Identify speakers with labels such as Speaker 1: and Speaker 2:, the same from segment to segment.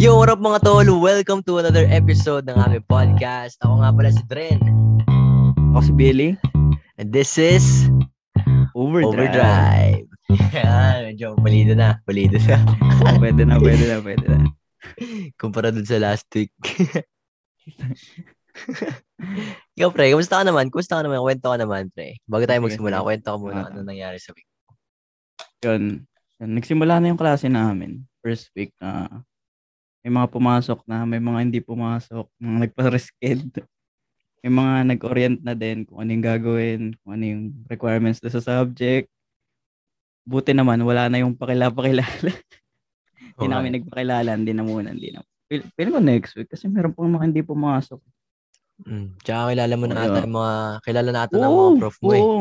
Speaker 1: Yo, what up mga tol? Welcome to another episode ng aming podcast. Ako nga pala si Dren.
Speaker 2: Ako si Billy.
Speaker 1: And this is
Speaker 2: Overdrive.
Speaker 1: Overdrive. Yan, medyo balido na. Balido na.
Speaker 2: Oh, pwede na, pwede na, pwede na.
Speaker 1: Kumpara dun sa last week. Ikaw, pre, kumusta ka naman? Kumusta ka naman? Kwento ka naman, pre. Bago tayo magsimula, kwento ka muna
Speaker 2: Ah.
Speaker 1: ano nangyari sa week.
Speaker 2: Yun. Nagsimula na yung klase namin. First week na may mga pumasok na, may mga hindi pumasok, mga nagpa-resked. May mga nag-orient na din kung ano yung gagawin, kung ano yung requirements na sa subject. Buti naman, wala na yung pakila-pakilala. Hindi na kami nagpakilala, hindi na muna, hindi na. Feel ko next week kasi meron pang mga hindi pumasok.
Speaker 1: Mm. Tsaka kilala mo na ata yung mga, kilala na ata ng mga prof mo eh.
Speaker 2: oo,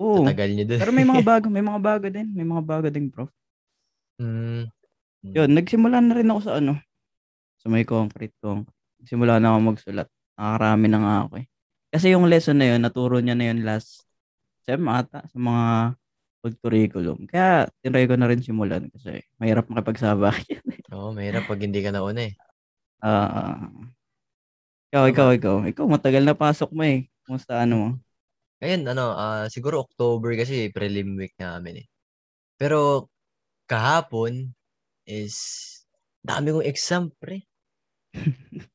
Speaker 2: oo.
Speaker 1: Tatagal niyo.
Speaker 2: Pero may mga bago, may mga bago din. May mga bago ding prof.
Speaker 1: Mm.
Speaker 2: Yun, nagsimula na rin ako sa ano, sa may concrete kong. Nagsimula na ako magsulat. Nakakarami na nga ako eh. Kasi yung lesson na yun, naturo niya na yun last sem ata sa mga old curriculum. Kaya tinry ko na rin simulan kasi mahirap makipagsabak yan.
Speaker 1: Oo, mahirap pag hindi ka nauna eh.
Speaker 2: Ah, ikaw, ikaw, ikaw. Ikaw, matagal na pasok mo eh. Kumusta ano mo?
Speaker 1: Ngayon, ano, ah, siguro October kasi prelim week namin eh. Pero kahapon is dami kong exam, pre.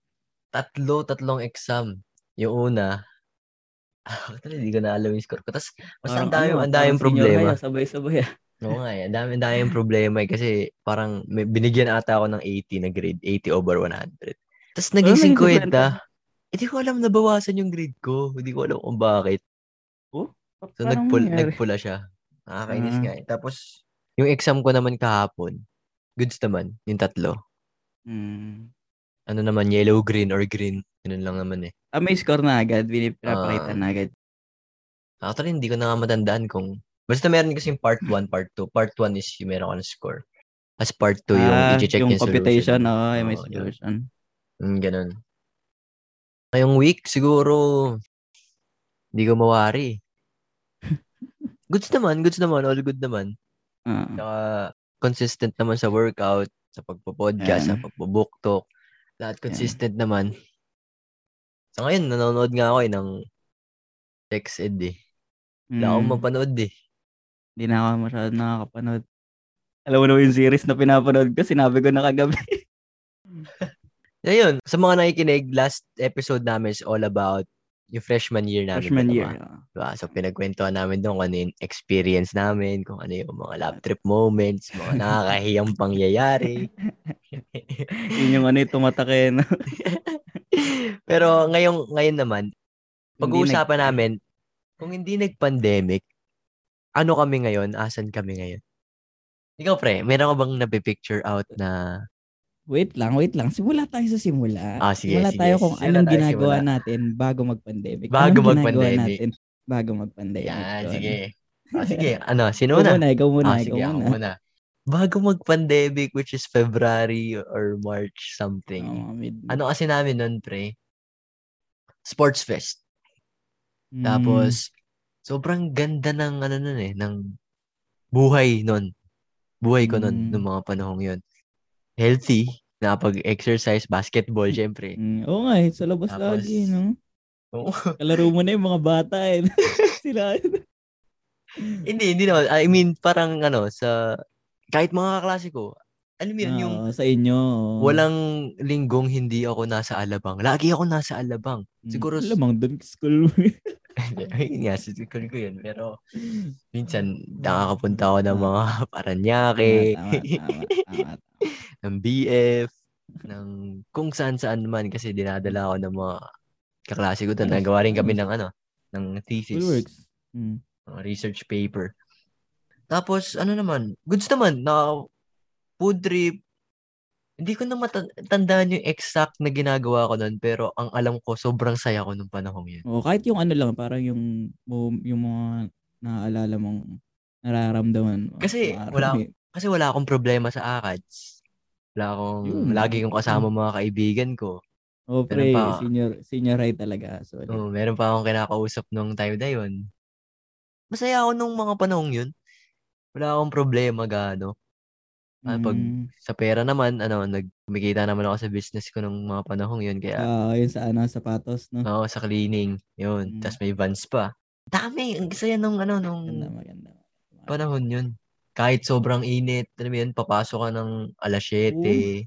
Speaker 1: Tatlo, tatlong exam. Yung una, actually, hindi ko na alam yung score ko. Tapos, basta ang dami,
Speaker 2: Parang ano,
Speaker 1: ang daming
Speaker 2: parang senior
Speaker 1: problema.
Speaker 2: high, ah, Sabay-sabay ah.
Speaker 1: Oo nga eh, ang dami, ang daming problema eh. Kasi parang may, binigyan ata ako ng 80 na grade, 80 over 100. Tapos naging
Speaker 2: Ano,
Speaker 1: 50.
Speaker 2: naging 50?
Speaker 1: Hindi ko alam nabawasan yung grade ko. Hindi ko alam kung bakit. So,
Speaker 2: Parang
Speaker 1: nagpul nagpula siya. Nakakainis
Speaker 2: Ah.
Speaker 1: nga eh. Tapos, yung exam ko naman kahapon, goods naman, yung tatlo.
Speaker 2: Hmm.
Speaker 1: Ano naman, yellow, green, or green. Ganun lang naman eh.
Speaker 2: Ah, may score na agad. Pinapakita
Speaker 1: Ah.
Speaker 2: na agad.
Speaker 1: Actually, hindi ko na nga matandaan kung... Basta meron kasi yung part 1, part 2. Part 1 is yung meron ka ng score. As part 2, yung
Speaker 2: Ah,
Speaker 1: i-check
Speaker 2: yung
Speaker 1: yung,
Speaker 2: computation,
Speaker 1: solution.
Speaker 2: oo, yung may solution.
Speaker 1: Mm, ganun. Ngayong week, siguro, hindi ko mawari. goods naman, goods naman, all good naman.
Speaker 2: Ah.
Speaker 1: Saka, consistent naman sa workout, sa pagpo-podcast, sa
Speaker 2: Yeah.
Speaker 1: pagpo-booktalk. Lahat consistent naman. Sa ngayon, nanonood nga ako eh ng Tex Ed eh. Wala akong
Speaker 2: Mm,
Speaker 1: mapanood eh.
Speaker 2: Hindi na ako masyado nakakapanood. Alam mo na yung series na pinapanood ko, sinabi ko na kagabi.
Speaker 1: Ayun, sa mga nakikinig, last episode namin is all about yung freshman year namin.
Speaker 2: Freshman
Speaker 1: dalawa.
Speaker 2: year. ah.
Speaker 1: Diba? So, pinagkwentuhan namin doon kung ano yung experience namin, kung ano yung mga lab trip moments, mga nakakahiyang pangyayari.
Speaker 2: Yun yung ano yung tumatake. No?
Speaker 1: Pero ngayong, ngayon naman, pag-uusapan
Speaker 2: nag-
Speaker 1: namin, kung hindi nag-pandemic, ano kami ngayon? Asan kami ngayon? Ikaw, pre, meron ka bang napipicture out na...
Speaker 2: Wait lang, wait lang. Simula tayo sa simula.
Speaker 1: Ah, sige,
Speaker 2: simula
Speaker 1: sige.
Speaker 2: tayo kung
Speaker 1: Simula
Speaker 2: anong
Speaker 1: tayo,
Speaker 2: ginagawa
Speaker 1: simula.
Speaker 2: natin bago mag-pandemic.
Speaker 1: Bago
Speaker 2: Anong
Speaker 1: mag-pandemic.
Speaker 2: natin bago mag-pandemic.
Speaker 1: Yan,
Speaker 2: Yun.
Speaker 1: sige. Ah, sige, ano, sino na?
Speaker 2: muna, ikaw muna,
Speaker 1: ah,
Speaker 2: ikaw
Speaker 1: sige, ako
Speaker 2: muna.
Speaker 1: muna. Bago mag-pandemic, which is February or March something.
Speaker 2: Mid-
Speaker 1: Ano kasi namin nun, pre? Sports Fest.
Speaker 2: Mm,
Speaker 1: Tapos, sobrang ganda ng, ano nun eh, ng buhay nun. Buhay ko nun,
Speaker 2: Mm.
Speaker 1: nung mga panahong yun. Healthy, nakapag-exercise, basketball, syempre.
Speaker 2: mm, oo nga eh, sa labas
Speaker 1: Tapos-
Speaker 2: lagi, no?
Speaker 1: Oo.
Speaker 2: Kalaro mo na yung mga bata eh. Sila.
Speaker 1: hindi, hindi naman. I mean, parang ano, sa, kahit mga kaklase ko, alam mo yun, yung
Speaker 2: Oo, sa inyo.
Speaker 1: walang linggong hindi ako nasa Alabang. Lagi ako nasa Alabang.
Speaker 2: Mm,
Speaker 1: siguro-
Speaker 2: Lamang doon school mo.
Speaker 1: Ayun nga, sa school ko yun. Pero, minsan, nakakapunta ako ng mga Paranaque,
Speaker 2: tama, tama,
Speaker 1: ng BF, ng kung saan-saan naman kasi dinadala ako ng mga kaklase ko doon. Nagawa rin kami ng ano, ng thesis,
Speaker 2: works. Mm.
Speaker 1: research paper. Tapos, ano naman, goods naman, na food trip. Hindi ko na matandaan yung exact na ginagawa ko noon, pero ang alam ko, sobrang saya ko nung panahong yun.
Speaker 2: O, kahit yung ano lang, parang yung, yung mga naaalala mong nararamdaman mo.
Speaker 1: Kasi wala- Kasi wala akong problema sa ACADS. Wala akong,
Speaker 2: Yun.
Speaker 1: lagi kong kasama mga kaibigan ko.
Speaker 2: Oh, pre,
Speaker 1: pa-
Speaker 2: senior, senior high talaga. So,
Speaker 1: Oh, meron pa akong kinakausap nung time na yun. Masaya ako nung mga panahong yun. Wala akong problema gaano. Ah, pag
Speaker 2: Mm.
Speaker 1: sa pera naman, ano, nag kumikita naman ako sa business ko nung mga panahong yun. Kaya,
Speaker 2: Ah, yun sa ano, sapatos, no?
Speaker 1: oo, sa cleaning. Yun.
Speaker 2: Mm.
Speaker 1: Tapos may vans pa. Dami. Ang saya nung, ano, nung
Speaker 2: Maganda, maganda.
Speaker 1: panahon yun. Kahit sobrang init, alam mo yun, papasok ka ng alas 7.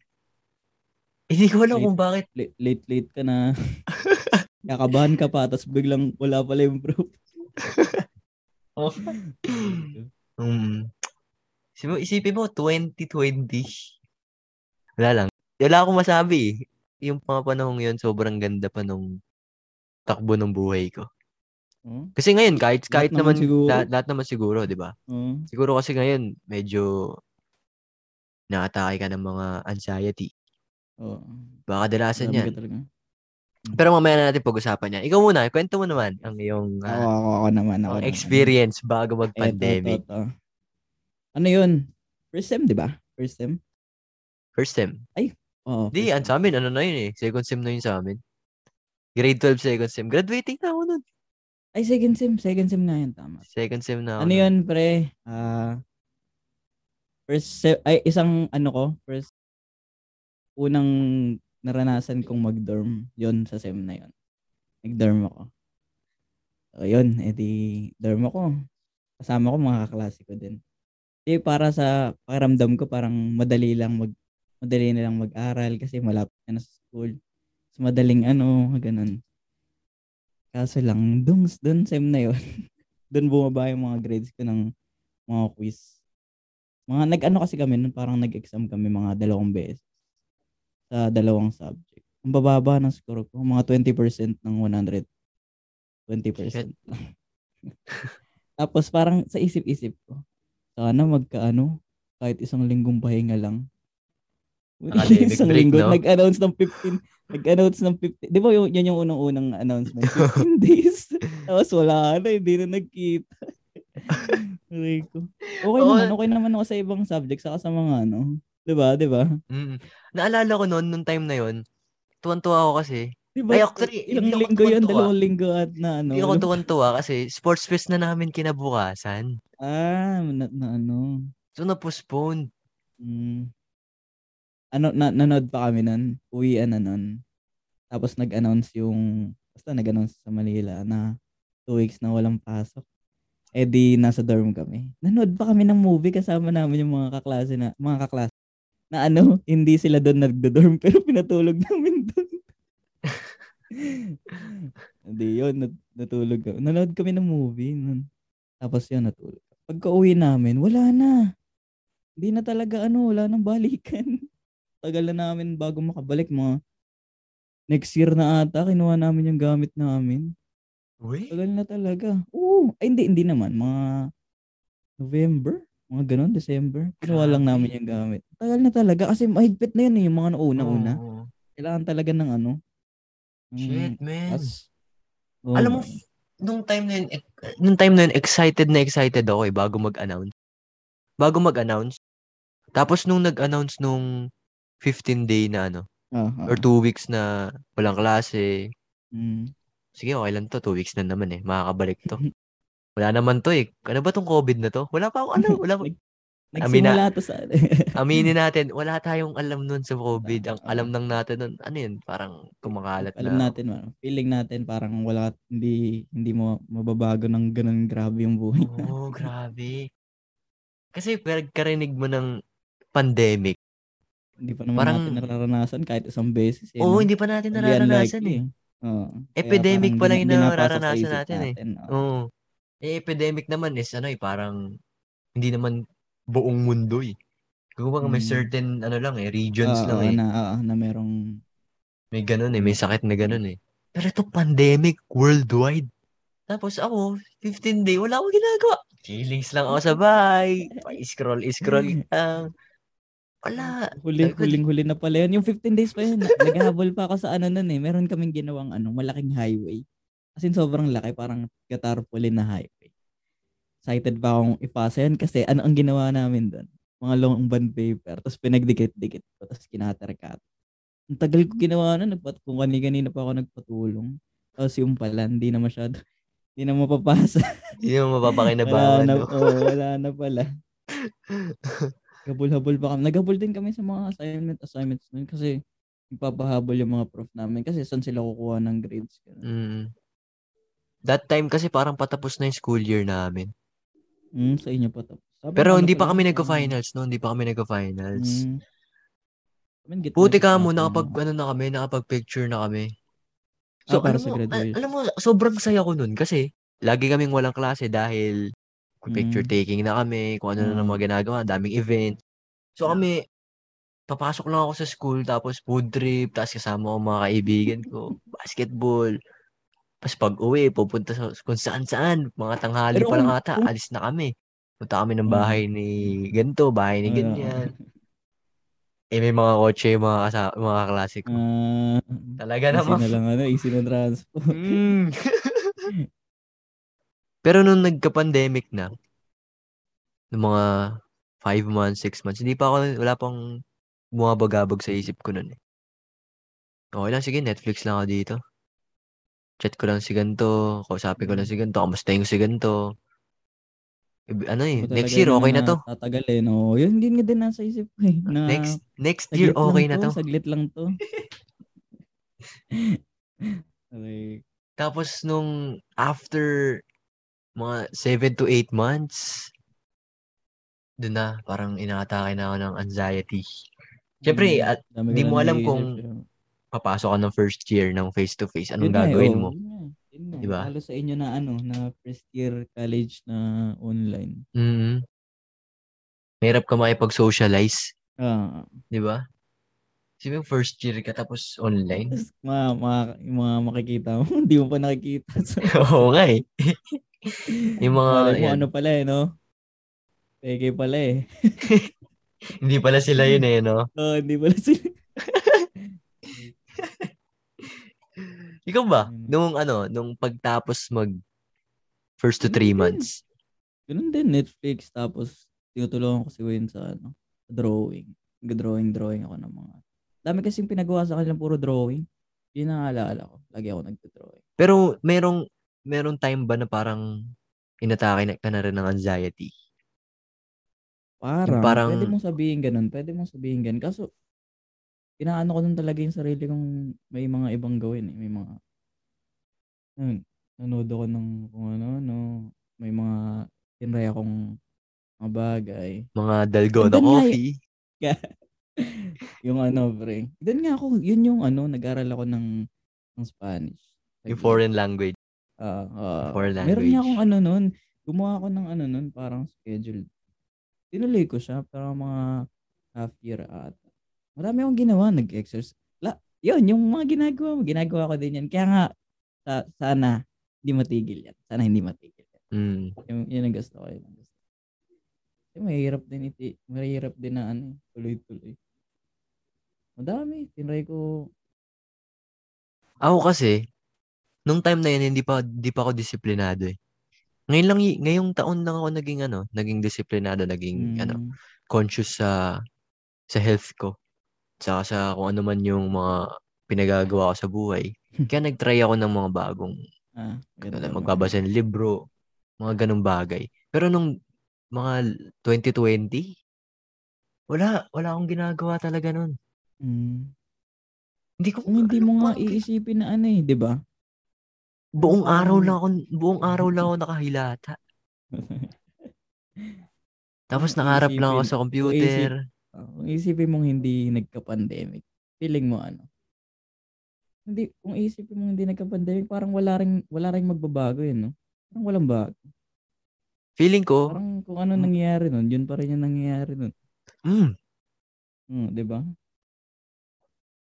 Speaker 1: Hindi ko alam
Speaker 2: Late.
Speaker 1: kung bakit.
Speaker 2: Late, late, late ka na. Kakabahan ka pa, tapos biglang wala pala yung proof.
Speaker 1: Oh. Um, isipin mo, isipin mo, 2020. Wala lang. Wala akong masabi eh. Yung mga panahong yun, sobrang ganda pa nung takbo ng buhay ko.
Speaker 2: Oh,
Speaker 1: Kasi ngayon, kahit,
Speaker 2: Lahat
Speaker 1: kahit
Speaker 2: naman
Speaker 1: naman,
Speaker 2: siguro.
Speaker 1: lahat, lahat naman siguro, di ba?
Speaker 2: oh.
Speaker 1: Siguro kasi ngayon, medyo nakatake ka ng mga anxiety.
Speaker 2: Oh.
Speaker 1: Baka
Speaker 2: Marami
Speaker 1: yan.
Speaker 2: talaga.
Speaker 1: Pero mamaya na natin pag-usapan yan. Ikaw muna, kwento mo naman ang iyong
Speaker 2: Ako,
Speaker 1: ah,
Speaker 2: ako, ako naman. Ako
Speaker 1: ang
Speaker 2: naman.
Speaker 1: experience bago
Speaker 2: Eto,
Speaker 1: mag-pandemic.
Speaker 2: eto, eto. Ano yun? First sem, di ba? First sem?
Speaker 1: First sem.
Speaker 2: Oo.
Speaker 1: Di,
Speaker 2: first
Speaker 1: an sa amin, ano na yun eh. Second sem na yun sa amin. Grade 12, second sem. Graduating na ako nun.
Speaker 2: Ay, second sem. Second sem nga yun, tama.
Speaker 1: Second sem na ako.
Speaker 2: Ano
Speaker 1: nun.
Speaker 2: yun, pre? Ah, first sem, ay, isang ano ko, first, unang naranasan kong mag-dorm, yon sa sem na yon. Nag-dorm ako. So, yun, edi, dorm ako. Kasama ko mga kaklase ko din. Di, para sa pakiramdam ko, parang madali lang mag, madali na lang mag-aral kasi malapit na sa school. So, madaling ano, ganun. Kaso lang, dun, dun sem na yon dun bumaba yung mga grades ko ng mga quiz. Mga nag-ano kasi kami nun, parang nag-exam kami mga dalawang beses sa dalawang subject. Ang bababa ng score ko, mga 20% ng 100. 20% lang. Tapos parang sa isip-isip ko, sana magkaano, kahit isang linggong pahinga lang.
Speaker 1: Academic
Speaker 2: isang
Speaker 1: break,
Speaker 2: linggo,
Speaker 1: no?
Speaker 2: nag-announce ng 15, nag-announce ng 15, di ba yun, yun yung unang-unang announcement, 15 days. Tapos wala na, hindi na nagkita. Aray ko. Okay
Speaker 1: Oo.
Speaker 2: naman, okay naman ako sa ibang subject, saka sa mga ano. Di ba, di ba?
Speaker 1: Mm. Naalala ko noon, nung time na yon tuwan-tuwa ako kasi.
Speaker 2: Di ba?
Speaker 1: Ay, actually,
Speaker 2: ilang linggo yun, dalawang linggo at na ano.
Speaker 1: Hindi ako tuwan-tuwa kasi sports fest na namin kinabukasan.
Speaker 2: Ah, na, na ano.
Speaker 1: So, na-postpone.
Speaker 2: Mm. Ano, na, nanood pa kami nun. Uwian na nun. Tapos nag-announce yung, basta nag-announce sa Manila na two weeks na walang pasok. Eh di, nasa dorm kami. Nanood pa kami ng movie kasama namin yung mga kaklase na, mga kaklase na ano, hindi sila doon nagdo-dorm pero pinatulog namin doon. Hindi yun, nat- natulog kami. Nanood kami ng movie nun. Tapos yun, natulog. Pagka uwi namin, wala na. Hindi na talaga ano, wala nang balikan. Tagal na namin bago makabalik mga next year na ata, kinuha namin yung gamit namin.
Speaker 1: Uy?
Speaker 2: Tagal na talaga. Oo. Ay, hindi, hindi naman. Mga November? Mga ganun, December. Kinuha lang namin yung gamit. Tagal na talaga. Kasi mahigpit na yun eh, yung mga nauna-una.
Speaker 1: Oo.
Speaker 2: Kailangan talaga ng ano.
Speaker 1: Shit, man.
Speaker 2: pass. Oo.
Speaker 1: Alam mo, nung time na yun, ek- nung time na yun, excited na excited ako eh, bago mag-announce. Bago mag-announce. Tapos nung nag-announce nung 15 day na ano,
Speaker 2: ah.
Speaker 1: or 2 weeks na walang klase,
Speaker 2: Mm.
Speaker 1: sige, okay lang to, 2 weeks na naman eh, makakabalik to. Wala naman to eh. Ano ba tong COVID na to? Wala pa ako, ano, wala pa.
Speaker 2: Nag-
Speaker 1: Amina-
Speaker 2: Nagsimula to sa...
Speaker 1: Aminin natin, wala tayong alam nun sa COVID. Ang alam lang natin nun, ano yun, parang kumakalat
Speaker 2: Alam
Speaker 1: na.
Speaker 2: natin, ano, feeling natin parang wala, hindi, hindi mo mababago ng ganun grabe yung buhay.
Speaker 1: Oo, grabe. Kasi pagkarinig mo ng pandemic,
Speaker 2: hindi pa naman
Speaker 1: Parang-
Speaker 2: natin nararanasan kahit isang beses. Eh,
Speaker 1: oo,
Speaker 2: no?
Speaker 1: hindi pa natin nararanasan eh.
Speaker 2: Kaya
Speaker 1: Epidemic pa lang yung nararanasan
Speaker 2: isip
Speaker 1: natin eh.
Speaker 2: Oo.
Speaker 1: Oo. Eh, epidemic naman is, ano eh, parang, hindi naman buong mundo eh. Kung baka may
Speaker 2: Mm.
Speaker 1: certain, ano lang eh, regions
Speaker 2: Oo,
Speaker 1: lang eh.
Speaker 2: na, oo, na merong
Speaker 1: May ganun eh, may sakit na ganun eh. Pero ito, pandemic, worldwide. Tapos ako, 15 day, wala akong ginagawa. Feelings lang ako sa bahay. Pa-scroll, scroll lang. Wala.
Speaker 2: huli, huling huli na pala yun. Yung 15 days pa yun. Naghahabol pa ako sa ano nun eh. Meron kaming ginawang ano, malaking highway. As in, sobrang laki. Parang katarpaulin na highway. Excited pa akong ipasa yun kasi ano ang ginawa namin doon? Mga long bond paper. Tapos pinagdikit-dikit ko. Tapos kinatarkat. Ang tagal ko ginawa na. Nagpat, kung kanina pa ako nagpatulong. Tapos yung pala, hindi na masyado. Hindi na mapapasa.
Speaker 1: Hindi mo
Speaker 2: Wala
Speaker 1: mapapakinabangan.
Speaker 2: na,
Speaker 1: no?
Speaker 2: oh, wala na pala. Habol-habol pa kami. Naghabol din kami sa mga assignment assignments nun kasi ipapahabol yung mga prof namin kasi saan sila kukuha ng grades.
Speaker 1: Mm. That time kasi parang patapos na yung school year namin.
Speaker 2: Mm, sa inyo pa tapos. Sabi
Speaker 1: Pero hindi
Speaker 2: pa
Speaker 1: kami nagka-finals no, hindi pa kami nagka-finals.
Speaker 2: Mm. Gitna-
Speaker 1: Puti ka mo,
Speaker 2: pa
Speaker 1: nakapag, ano na kami, nakapag-picture na kami.
Speaker 2: Ah, para
Speaker 1: alam
Speaker 2: sa
Speaker 1: mo,
Speaker 2: graduation.
Speaker 1: al- alam mo, sobrang saya ko nun kasi lagi kaming walang klase dahil picture
Speaker 2: Mm.
Speaker 1: taking na kami, kung ano na
Speaker 2: Mm.
Speaker 1: mga ginagawa, daming event. So kami, papasok lang ako sa school, tapos food trip, tapos kasama ko mga kaibigan ko, basketball. Tapos pag uwi, pupunta sa kung saan saan, mga tanghali
Speaker 2: Pero
Speaker 1: pa lang ata, alis na kami. Punta kami ng
Speaker 2: Mm.
Speaker 1: bahay ni ganito, bahay ni
Speaker 2: Ah,
Speaker 1: ganyan. Eh, may mga kotse, yung mga, kasa- mga klase ko.
Speaker 2: ah,
Speaker 1: Talaga
Speaker 2: easy
Speaker 1: naman.
Speaker 2: na lang ano, easy na transpo.
Speaker 1: Mm. Pero nung nagka-pandemic na, ng mga 5 months, 6 months, hindi pa ako, wala pang bumabagabag sa isip ko nun eh. Okay lang, sige, Netflix lang ako dito. Chat ko lang si ganito, kausapin ko lang si ganito, kamusta yung si ganito. Ibi- Ano eh,
Speaker 2: Ako
Speaker 1: next year
Speaker 2: yun
Speaker 1: okay
Speaker 2: ang
Speaker 1: na to.
Speaker 2: Tatagal eh, no? Yun din nga din nasa isip ko eh. Na,
Speaker 1: Next next year okay na to.
Speaker 2: Saglit lang to. Like,
Speaker 1: Tapos nung after mga 7 to 8 months, doon na, parang inaatake na ako ng anxiety. Siyempre,
Speaker 2: mm,
Speaker 1: at di mo
Speaker 2: na
Speaker 1: alam kung
Speaker 2: yeah.
Speaker 1: Papasok ka ng first year ng face-to-face, anong
Speaker 2: Yun eh,
Speaker 1: gagawin
Speaker 2: oh,
Speaker 1: mo?
Speaker 2: Yun nga, yun nga.
Speaker 1: Diba?
Speaker 2: Lalo sa inyo na ano, na first year college na online.
Speaker 1: mm Mahirap ka makipag-socialize,
Speaker 2: Ah,
Speaker 1: di ba? Kasi yung first year ka tapos online.
Speaker 2: tapos mga, mga, yung mga makikita mo, hindi mo pa nakikita. So,
Speaker 1: Oo nga eh. yung mga,
Speaker 2: Malay mo ano pala eh, no? Peke pala eh.
Speaker 1: hindi pala sila yun eh, no?
Speaker 2: Oh, hindi pala sila.
Speaker 1: Ikaw ba?
Speaker 2: Ayun.
Speaker 1: Nung ano, nung pagtapos mag first to three months.
Speaker 2: Ganun din, Netflix. Tapos, tinutulungan ko si Wayne sa ano, drawing. Nag-drawing, drawing ako ng mga. Dami kasing pinagawa sa kanila, puro drawing. Yun ang alala ko. Lagi ako nagdo-drawing.
Speaker 1: Pero merong merong time ba na parang inatake na ka na rin ng anxiety?
Speaker 2: Parang,
Speaker 1: parang-
Speaker 2: pwede mong sabihin ganun. Pwede mong sabihin ganun. Kaso, inaano ko nun talaga yung sarili kong may mga ibang gawin eh. May mga, yun, nanood ako ng kung ano, no, may mga tinry akong mga bagay.
Speaker 1: Mga dalgona
Speaker 2: Andun nga
Speaker 1: coffee.
Speaker 2: yung ano, pre. Doon nga ako, yun yung ano, nag-aral ako ng, ng Spanish.
Speaker 1: Yung foreign language.
Speaker 2: Ah, ah,
Speaker 1: foreign
Speaker 2: Meron nga
Speaker 1: language.
Speaker 2: akong ano nun, gumawa ako ng ano nun, parang schedule. Tinuloy ko siya, parang mga half year at marami akong ginawa, nag-exercise. La, yun, yung mga ginagawa mo, ginagawa ko din yan. Kaya nga, sa, sana, hindi matigil yan. Sana hindi matigil yan.
Speaker 1: Mm.
Speaker 2: Yung, yun ang gusto ko. Yun ang gusto. Kasi mahirap din iti, mahirap din na ano, tuloy-tuloy. Madami, tinry ko.
Speaker 1: Ako kasi, nung time na yun, hindi pa, hindi pa ako disiplinado eh. Ngayon lang, ngayong taon lang ako naging ano, naging disiplinado, naging ano,
Speaker 2: Mm,
Speaker 1: conscious sa sa health ko. Saka sa kung ano man yung mga pinagagawa ko sa buhay. Kaya nag-try ako ng mga bagong
Speaker 2: ah,
Speaker 1: ano,
Speaker 2: mo.
Speaker 1: magbabasa ng libro, mga ganong bagay. Pero nung mga 2020, wala, wala akong ginagawa talaga nun.
Speaker 2: Mm.
Speaker 1: Hindi ko,
Speaker 2: Kung hindi mo nga
Speaker 1: bang-
Speaker 2: iisipin na ano eh, di ba?
Speaker 1: buong araw lang ako, buong araw lang ako nakahilata. Tapos nakaharap lang ako sa computer.
Speaker 2: Kung isipin mong hindi nagka-pandemic, feeling mo ano? Hindi, kung isipin mong hindi nagka-pandemic, parang wala ring wala ring magbabago yun, no? Parang walang bago.
Speaker 1: Feeling ko,
Speaker 2: Parang kung ano
Speaker 1: Hmm.
Speaker 2: nangyayari nun, yun pa rin yung nangyayari nun.
Speaker 1: mm,
Speaker 2: Hmm, di ba?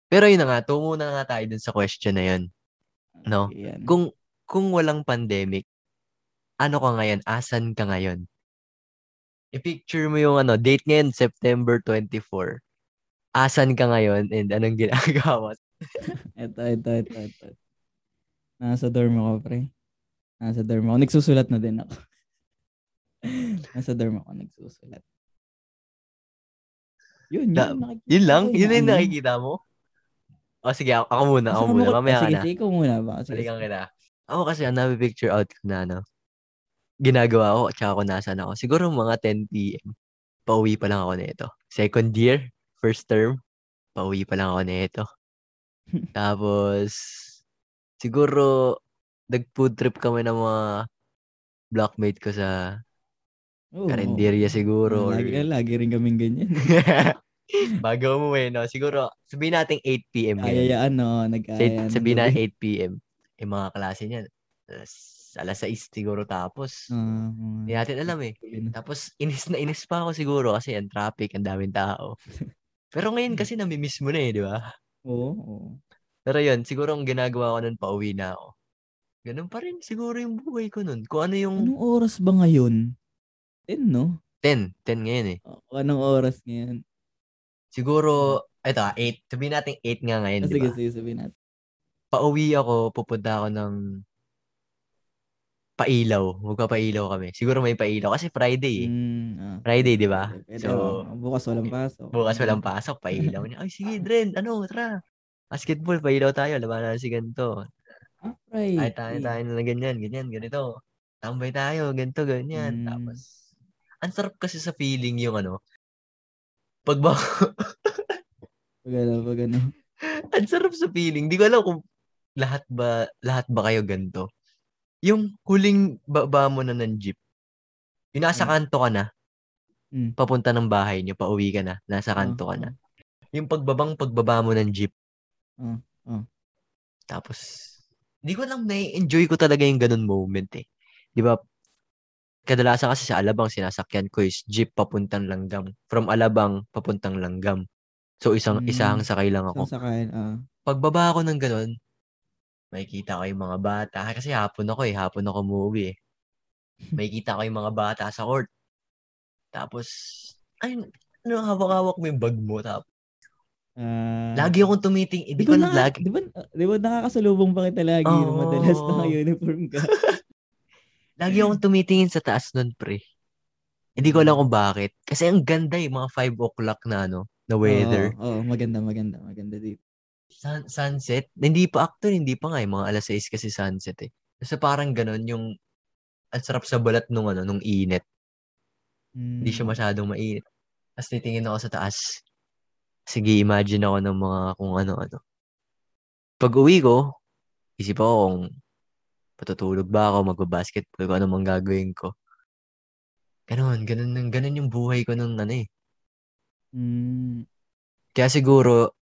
Speaker 1: pero yun na nga, tungo na nga tayo dun sa question na yun. No?
Speaker 2: Yan.
Speaker 1: Kung, kung walang pandemic, ano ka ngayon? Asan ka ngayon? I-picture mo yung ano, date ngayon, September 24. Asan ka ngayon and anong ginagawa?
Speaker 2: Ito, ito, ito, ito. Nasa dorm ako, pre. Nasa dorm ako. Nagsusulat na din ako. Nasa dorm ako, nagsusulat. Yun, yun.
Speaker 1: Na- Yun lang? Yun
Speaker 2: na
Speaker 1: yung
Speaker 2: ano.
Speaker 1: nakikita mo? O sige, ako, ako muna, ako muna. Mamaya ka
Speaker 2: sige,
Speaker 1: na.
Speaker 2: sige, ikaw muna ba? Sige, sige.
Speaker 1: kita. Ako kasi, ang nabi-picture out ko na, ano, ginagawa ko, at saka kung nasan ako. Siguro mga 10 p.m. pauwi pa lang ako nito. Second year, first term, pauwi pa lang ako nito. Tapos, siguro, nag-food trip kami ng mga blockmate ko sa
Speaker 2: Oo,
Speaker 1: karinderya
Speaker 2: oo.
Speaker 1: siguro.
Speaker 2: Lagi,
Speaker 1: or-
Speaker 2: lagi rin kaming ganyan.
Speaker 1: Bago umuwi, no? Siguro, sabihin natin 8 p.m. ngayon.
Speaker 2: Ayayaan, no? Ng
Speaker 1: sabihin na
Speaker 2: gabi.
Speaker 1: 8 p.m. Yung mga klase niya, alas, alas 6 siguro tapos.
Speaker 2: Ah,
Speaker 1: Hindi natin alam eh. Tapos, inis na inis pa ako siguro kasi ang traffic, ang daming tao. Pero ngayon kasi namimiss mo na eh, di ba?
Speaker 2: Oo, oo.
Speaker 1: Pero yun, siguro ang ginagawa ko nun, pauwi na ako. Ganun pa rin siguro yung buhay ko nun. Kung ano yung
Speaker 2: Anong oras ba ngayon? 10, no?
Speaker 1: 10, 10 ngayon eh.
Speaker 2: O, anong oras ngayon?
Speaker 1: Siguro, eto ah, 8. Sabihin natin 8 nga ngayon,
Speaker 2: Ah,
Speaker 1: di
Speaker 2: sige,
Speaker 1: ba?
Speaker 2: sige, sabihin natin.
Speaker 1: Pauwi ako, pupunta ako ng pailaw. Magpapailaw kami. Siguro may pailaw kasi Friday eh.
Speaker 2: Mm, ah,
Speaker 1: Friday, di ba?
Speaker 2: pwede.
Speaker 1: So,
Speaker 2: bukas walang pasok.
Speaker 1: Bukas walang pasok, pailaw niya. Ay, sige, Dren, ano, tara. Basketball, pailaw tayo, labanan si ganito.
Speaker 2: Ah, Friday.
Speaker 1: Ay, tayo, tayo na ganyan, ganyan, ganito. Tambay tayo, ganito, ganyan.
Speaker 2: Mm.
Speaker 1: Tapos, ang sarap kasi sa feeling yung ano, pag ba,
Speaker 2: Pag ano, pag ano.
Speaker 1: ang sarap sa feeling. Di ko alam kung lahat ba, lahat ba kayo ganito. Yung huling baba mo na ng jeep, yung nasa
Speaker 2: Mm.
Speaker 1: kanto ka na,
Speaker 2: Mm.
Speaker 1: papunta ng bahay niyo, pauwi ka na, nasa
Speaker 2: Ah,
Speaker 1: kanto ka na. Yung pagbabang pagbaba mo ng jeep.
Speaker 2: Ah, ah.
Speaker 1: Tapos, di ko lang na-enjoy ko talaga yung ganun moment eh. Di ba? Kadalasan kasi sa Alabang, sinasakyan ko is jeep papuntang Langgam. From Alabang, papuntang Langgam. So, isang,
Speaker 2: Mm.
Speaker 1: isang sakay lang ako.
Speaker 2: Isang sakayan. Ah.
Speaker 1: Pagbaba ko ng ganun, makikita ko yung mga bata. Kasi hapon ako eh. Hapon ako umuwi eh. Makikita ko yung mga bata sa court. Tapos, ay, ano, hawak-hawak mo yung bag mo. Tapos,
Speaker 2: Ah,
Speaker 1: lagi akong tumiting. Hindi
Speaker 2: Di
Speaker 1: ko
Speaker 2: na,
Speaker 1: lagi.
Speaker 2: di ba, di ba nakakasalubong pa kita lagi yung madalas naka-uniform ka?
Speaker 1: Lagi akong tumitingin sa taas nun, pre. Hindi ko alam kung bakit. Kasi ang ganda eh, mga 5 o'clock na ano, na weather.
Speaker 2: Oo, oo, maganda, maganda, maganda dito.
Speaker 1: Sun- sunset. Hindi pa, actually, hindi pa nga eh. Mga alas 6 kasi sunset eh. Kasi parang ganun yung ang sarap sa balat nung ano, nung init. Hindi siya
Speaker 2: Mm.
Speaker 1: masyadong mainit. Tapos titingin ako sa taas. Sige, imagine ako ng mga kung ano-ano. Pag uwi ko, isip ako kung patutulog ba ako, magbabasketball ko, ano mang gagawin ko. Ganun, ganun, ganun yung buhay ko nung ano eh.
Speaker 2: Mm.
Speaker 1: Kaya siguro,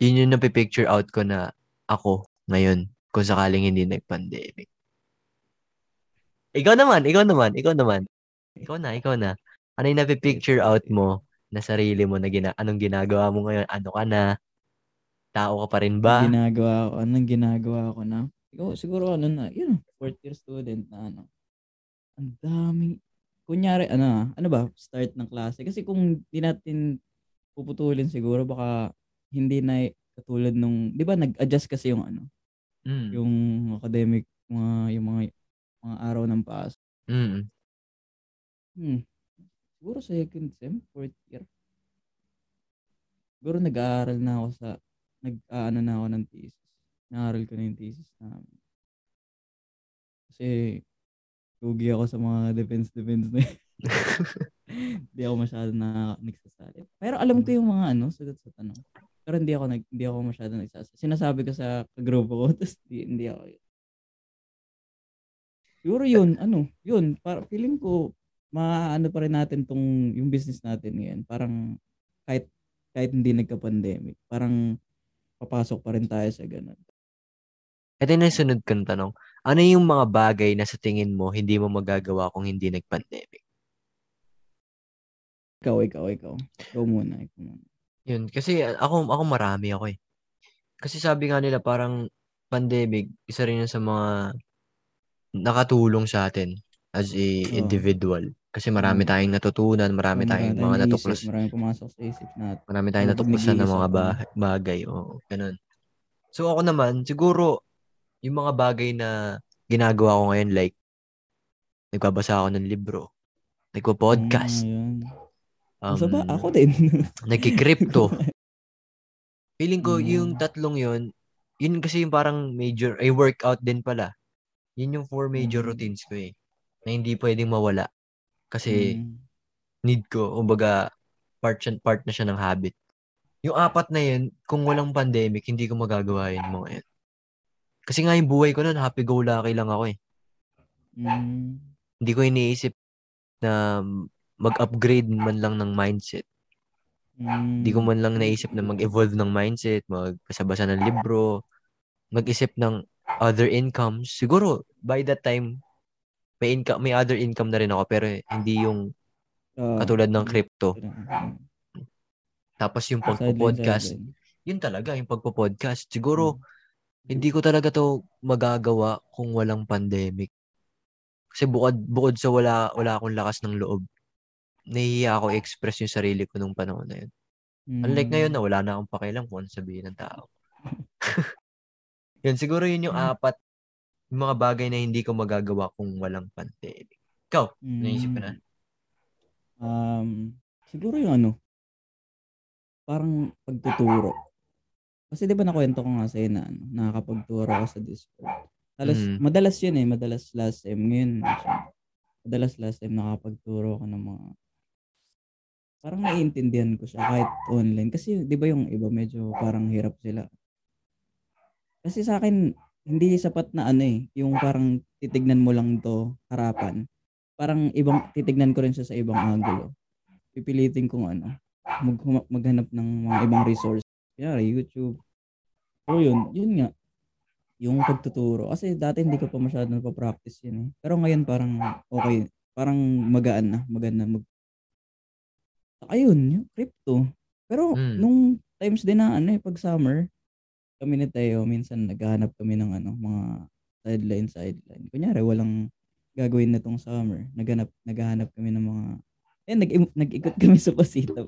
Speaker 1: yun yung napipicture out ko na ako ngayon kung sakaling hindi nag-pandemic. Ikaw naman, ikaw naman, ikaw naman. Ikaw na, ikaw na. Ano yung napipicture out mo na sarili mo na gina anong ginagawa mo ngayon? Ano ka na? Tao ka pa rin ba?
Speaker 2: Anong ginagawa ko? Anong ginagawa ko na? Ikaw, siguro ano na, yun, fourth year student na ano. Ang daming, kunyari, ano, ano ba, start ng klase. Kasi kung di natin puputulin siguro, baka hindi na katulad nung, di ba nag-adjust kasi yung ano,
Speaker 1: Mm.
Speaker 2: yung academic, mga, yung mga, mga araw ng paas.
Speaker 1: Mm.
Speaker 2: Hmm. Siguro second sem, fourth year. Siguro nag-aaral na ako sa, nag-ano na ako ng thesis. Naaral ko na yung thesis namin. Kasi, lugi ako sa mga defense-defense na yun. Hindi ako masyado na nagsasali. Pero alam ko yung mga ano, sagot sa tanong. Pero hindi ako nag hindi ako masyado nagsasali. Sinasabi ko sa grupo ko, tapos di, hindi ako. Siguro yun, ano, yun, para feeling ko maano pa rin natin tong yung business natin ngayon. Parang kahit kahit hindi nagka-pandemic, parang papasok pa rin tayo sa ganun.
Speaker 1: Ito na yung sunod kong tanong. Ano yung mga bagay na sa tingin mo hindi mo magagawa kung hindi nag-pandemic?
Speaker 2: Ikaw, ikaw, ikaw. Ikaw muna, ikaw muna.
Speaker 1: Yun, kasi ako, ako marami ako eh. Kasi sabi nga nila parang pandemic, isa rin yun sa mga nakatulong sa atin as a
Speaker 2: Oo.
Speaker 1: individual. Kasi marami
Speaker 2: Mm.
Speaker 1: tayong natutunan, marami tayong mga
Speaker 2: naisip,
Speaker 1: natuklas,
Speaker 2: Marami pumasok sa isip natin.
Speaker 1: marami tayong natuklasan ng mga ba- bagay. Oo, ganun. So ako naman, siguro, yung mga bagay na ginagawa ko ngayon, like, nagbabasa ako ng libro, nagpo-podcast,
Speaker 2: yun.
Speaker 1: Um,
Speaker 2: Basta ba? Ako din.
Speaker 1: nagki-crypto. Feeling ko
Speaker 2: Mm.
Speaker 1: yung tatlong yun, yun kasi yung parang major, ay workout din pala. Yun yung four major
Speaker 2: Mm.
Speaker 1: routines ko eh. Na hindi pwedeng mawala. Kasi
Speaker 2: Mm.
Speaker 1: need ko. Kumbaga, part, siya, part na siya ng habit. Yung apat na yun, kung walang pandemic, hindi ko magagawa yun mga yan. Kasi nga yung buhay ko nun, happy-go-lucky lang ako eh.
Speaker 2: Mm.
Speaker 1: Hindi ko iniisip na mag-upgrade man lang ng mindset.
Speaker 2: Mm.
Speaker 1: Hindi ko man lang naisip na mag-evolve ng mindset, magbasa-basa ng libro, mag-isip ng other incomes. Siguro, by that time, may income, may other income na rin ako, pero hindi yung
Speaker 2: Oo.
Speaker 1: katulad ng crypto.
Speaker 2: Mm.
Speaker 1: Tapos yung pagpo-podcast, yun talaga, yung pagpo-podcast. Siguro,
Speaker 2: Hmm.
Speaker 1: hindi ko talaga to magagawa kung walang pandemic. Kasi bukod, bukod sa wala, wala akong lakas ng loob, nahihiya ako i-express yung sarili ko nung panahon na yun. Unlike
Speaker 2: Mm.
Speaker 1: ngayon na wala na akong pakialam kung ano sabihin ng tao. yun, siguro yun yung apat, yung mga bagay na hindi ko magagawa kung walang pandemic. Ikaw, naisip ko na.
Speaker 2: Um, siguro yung ano, parang pagtuturo. Kasi di ba nakwento ko nga sa'yo na ano, nakakapagturo ako sa Discord. Halos,
Speaker 1: Mhm.
Speaker 2: Madalas yun eh, madalas last M. Ngayon, madalas last M nakakapagturo ako ng mga parang naiintindihan ko siya kahit online. Kasi di ba yung iba medyo parang hirap sila. Kasi sa akin, hindi sapat na ano eh, yung parang titignan mo lang to harapan. Parang ibang, titignan ko rin siya sa ibang angulo. Pipilitin kong ano, mag, maghanap ng mga ibang resource. Kaya YouTube. So yun, yun nga. Yung pagtuturo. Kasi dati hindi ko pa masyado napapractice yun eh. Pero ngayon parang okay. Parang magaan na. Magaan na. Mag... Ayun, yung crypto. Pero
Speaker 1: Mm.
Speaker 2: nung times din na ano eh, pag summer, kami ni Teo, minsan naghahanap kami ng ano, mga sideline, sideline. Kunyari, walang gagawin na tong summer. Naghanap, naghahanap kami ng mga, eh, nag, nag-ikot kami sa Pasita.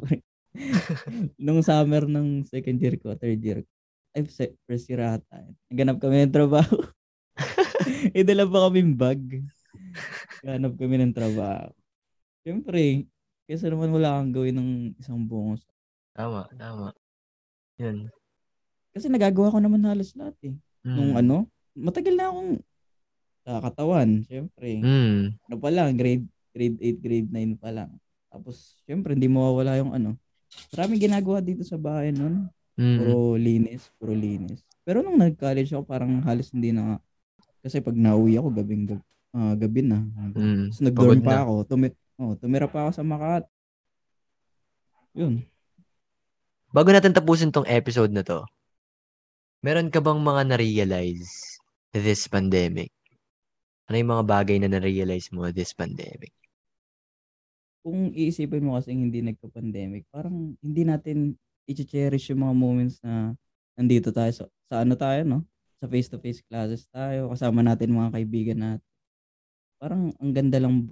Speaker 2: nung summer ng second year ko, third year ko. Ay, first year ata. Naghanap kami ng trabaho. Idala pa kaming bag. Naghanap kami ng trabaho. Siyempre, kesa naman wala kang gawin ng isang buong
Speaker 1: Tama, tama. Yun.
Speaker 2: Kasi nagagawa ko naman halos lahat eh.
Speaker 1: Mm.
Speaker 2: Nung ano, matagal na akong kakatawan, syempre.
Speaker 1: Mm.
Speaker 2: Ano pa lang, grade, grade 8, grade 9 pa lang. Tapos, syempre, hindi mawawala yung ano. Maraming ginagawa dito sa bahay nun.
Speaker 1: Mm.
Speaker 2: Puro linis, puro linis. Pero nung nag-college ako, parang halos hindi na. Kasi pag nauwi ako, gabing gab, ah, gabi na.
Speaker 1: Mm.
Speaker 2: Tapos nag-dorm pa
Speaker 1: na.
Speaker 2: ako. Tumi- oh, tumira pa ako sa Makati. Yun.
Speaker 1: Bago natin tapusin tong episode na to, meron ka bang mga na-realize this pandemic? Ano yung mga bagay na na-realize mo this pandemic?
Speaker 2: kung iisipin mo kasi hindi nagka-pandemic, parang hindi natin i-cherish yung mga moments na nandito tayo sa, sa ano tayo, no? Sa face-to-face classes tayo, kasama natin mga kaibigan natin. Parang ang ganda lang,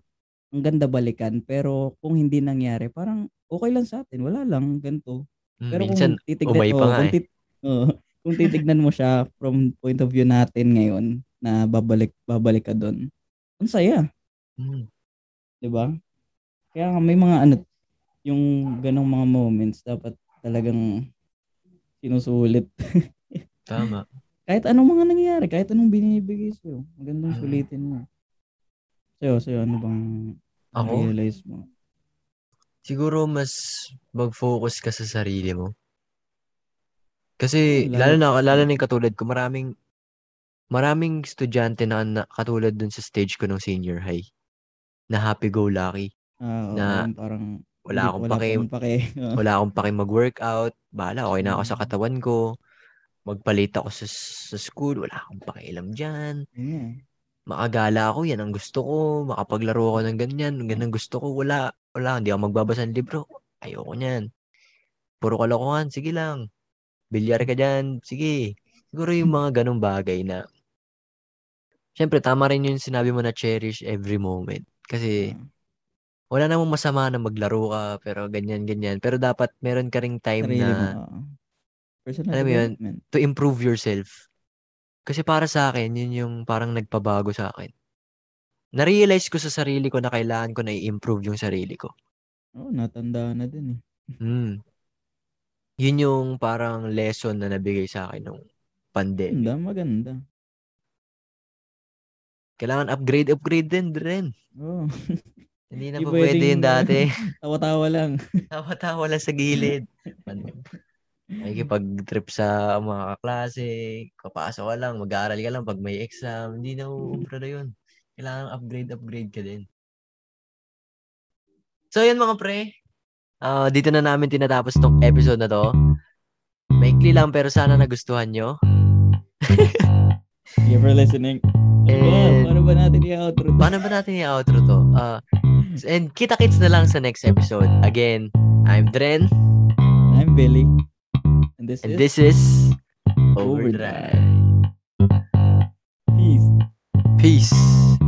Speaker 2: ang ganda balikan, pero kung hindi nangyari, parang okay lang sa atin, wala lang, ganito.
Speaker 1: Mm,
Speaker 2: Pero
Speaker 1: Minsan,
Speaker 2: kung titignan,
Speaker 1: pa
Speaker 2: oh,
Speaker 1: nga
Speaker 2: kung,
Speaker 1: eh.
Speaker 2: tit- oh, kung titignan mo siya from point of view natin ngayon, na babalik, babalik ka doon, ang saya.
Speaker 1: Mm.
Speaker 2: 'di ba? Kaya may mga ano yung ganong mga moments dapat talagang sinusulit.
Speaker 1: Tama.
Speaker 2: kahit anong mga nangyayari, kahit anong binibigay sa'yo, magandang
Speaker 1: Mm.
Speaker 2: sulitin mo. Sa'yo, sa'yo, ano bang
Speaker 1: Ako,
Speaker 2: realize mo?
Speaker 1: siguro mas mag-focus ka sa sarili mo. Kasi, lalo
Speaker 2: lalo-
Speaker 1: na, lalo na yung katulad ko, maraming, maraming estudyante na, na katulad dun sa stage ko ng senior high, na happy-go-lucky.
Speaker 2: Ah, oo,
Speaker 1: na
Speaker 2: yung parang
Speaker 1: Wala akong
Speaker 2: wala
Speaker 1: pake,
Speaker 2: pake.
Speaker 1: Wala akong pake mag-workout, bahala, okay na ako sa
Speaker 2: Mm.
Speaker 1: katawan ko, magpalit ako sa, sa school, wala akong pakialam
Speaker 2: nga eh.
Speaker 1: Makagala ako, yan ang gusto ko, makapaglaro ako ng ganyan, ganyan gusto ko, wala, wala, hindi ako magbabasa ng libro, ayoko niyan. Puro kalokohan, sige lang. Bilyar ka dyan, sige. Siguro yung mga ganong bagay na, Siyempre, tama rin yung sinabi mo na cherish every moment. Kasi,
Speaker 2: Ah,
Speaker 1: wala namang masama na maglaro ka, pero ganyan, ganyan. Pero dapat meron ka ring time
Speaker 2: sarili mo.
Speaker 1: na
Speaker 2: oo. Personal
Speaker 1: Alam mo yun?
Speaker 2: development.
Speaker 1: to improve yourself. Kasi para sa akin, yun yung parang nagpabago sa akin. Na-realize ko sa sarili ko na kailangan ko na i-improve yung sarili ko.
Speaker 2: Oo, natanda na din eh.
Speaker 1: Hmm. Yun yung parang lesson na nabigay sa akin nung pandemic.
Speaker 2: Maganda, maganda.
Speaker 1: Kailangan upgrade, upgrade din rin.
Speaker 2: Oo.
Speaker 1: Hindi na pa pwede
Speaker 2: pwedeng-
Speaker 1: yun dati.
Speaker 2: Tawa-tawa lang.
Speaker 1: Tawa-tawa lang sa gilid. Makikipag-trip sa mga kaklase, kapasok ka lang, mag-aaral ka lang pag may exam. Hindi na uubra na yun. Kailangan upgrade, upgrade ka din. So, yun mga pre. Ah, dito na namin tinatapos tong episode na to. Maikli lang pero sana nagustuhan nyo.
Speaker 2: Thank you for listening.
Speaker 1: And-
Speaker 2: Paano ba natin i-outro? to?
Speaker 1: Paano ba natin i-outro to? Ah, and kita-kits na lang sa next episode. Again, I'm Dren.
Speaker 2: I'm Billy. And this
Speaker 1: And
Speaker 2: is
Speaker 1: this is
Speaker 2: Overdrive.
Speaker 1: Overdrive.
Speaker 2: Peace.
Speaker 1: Peace.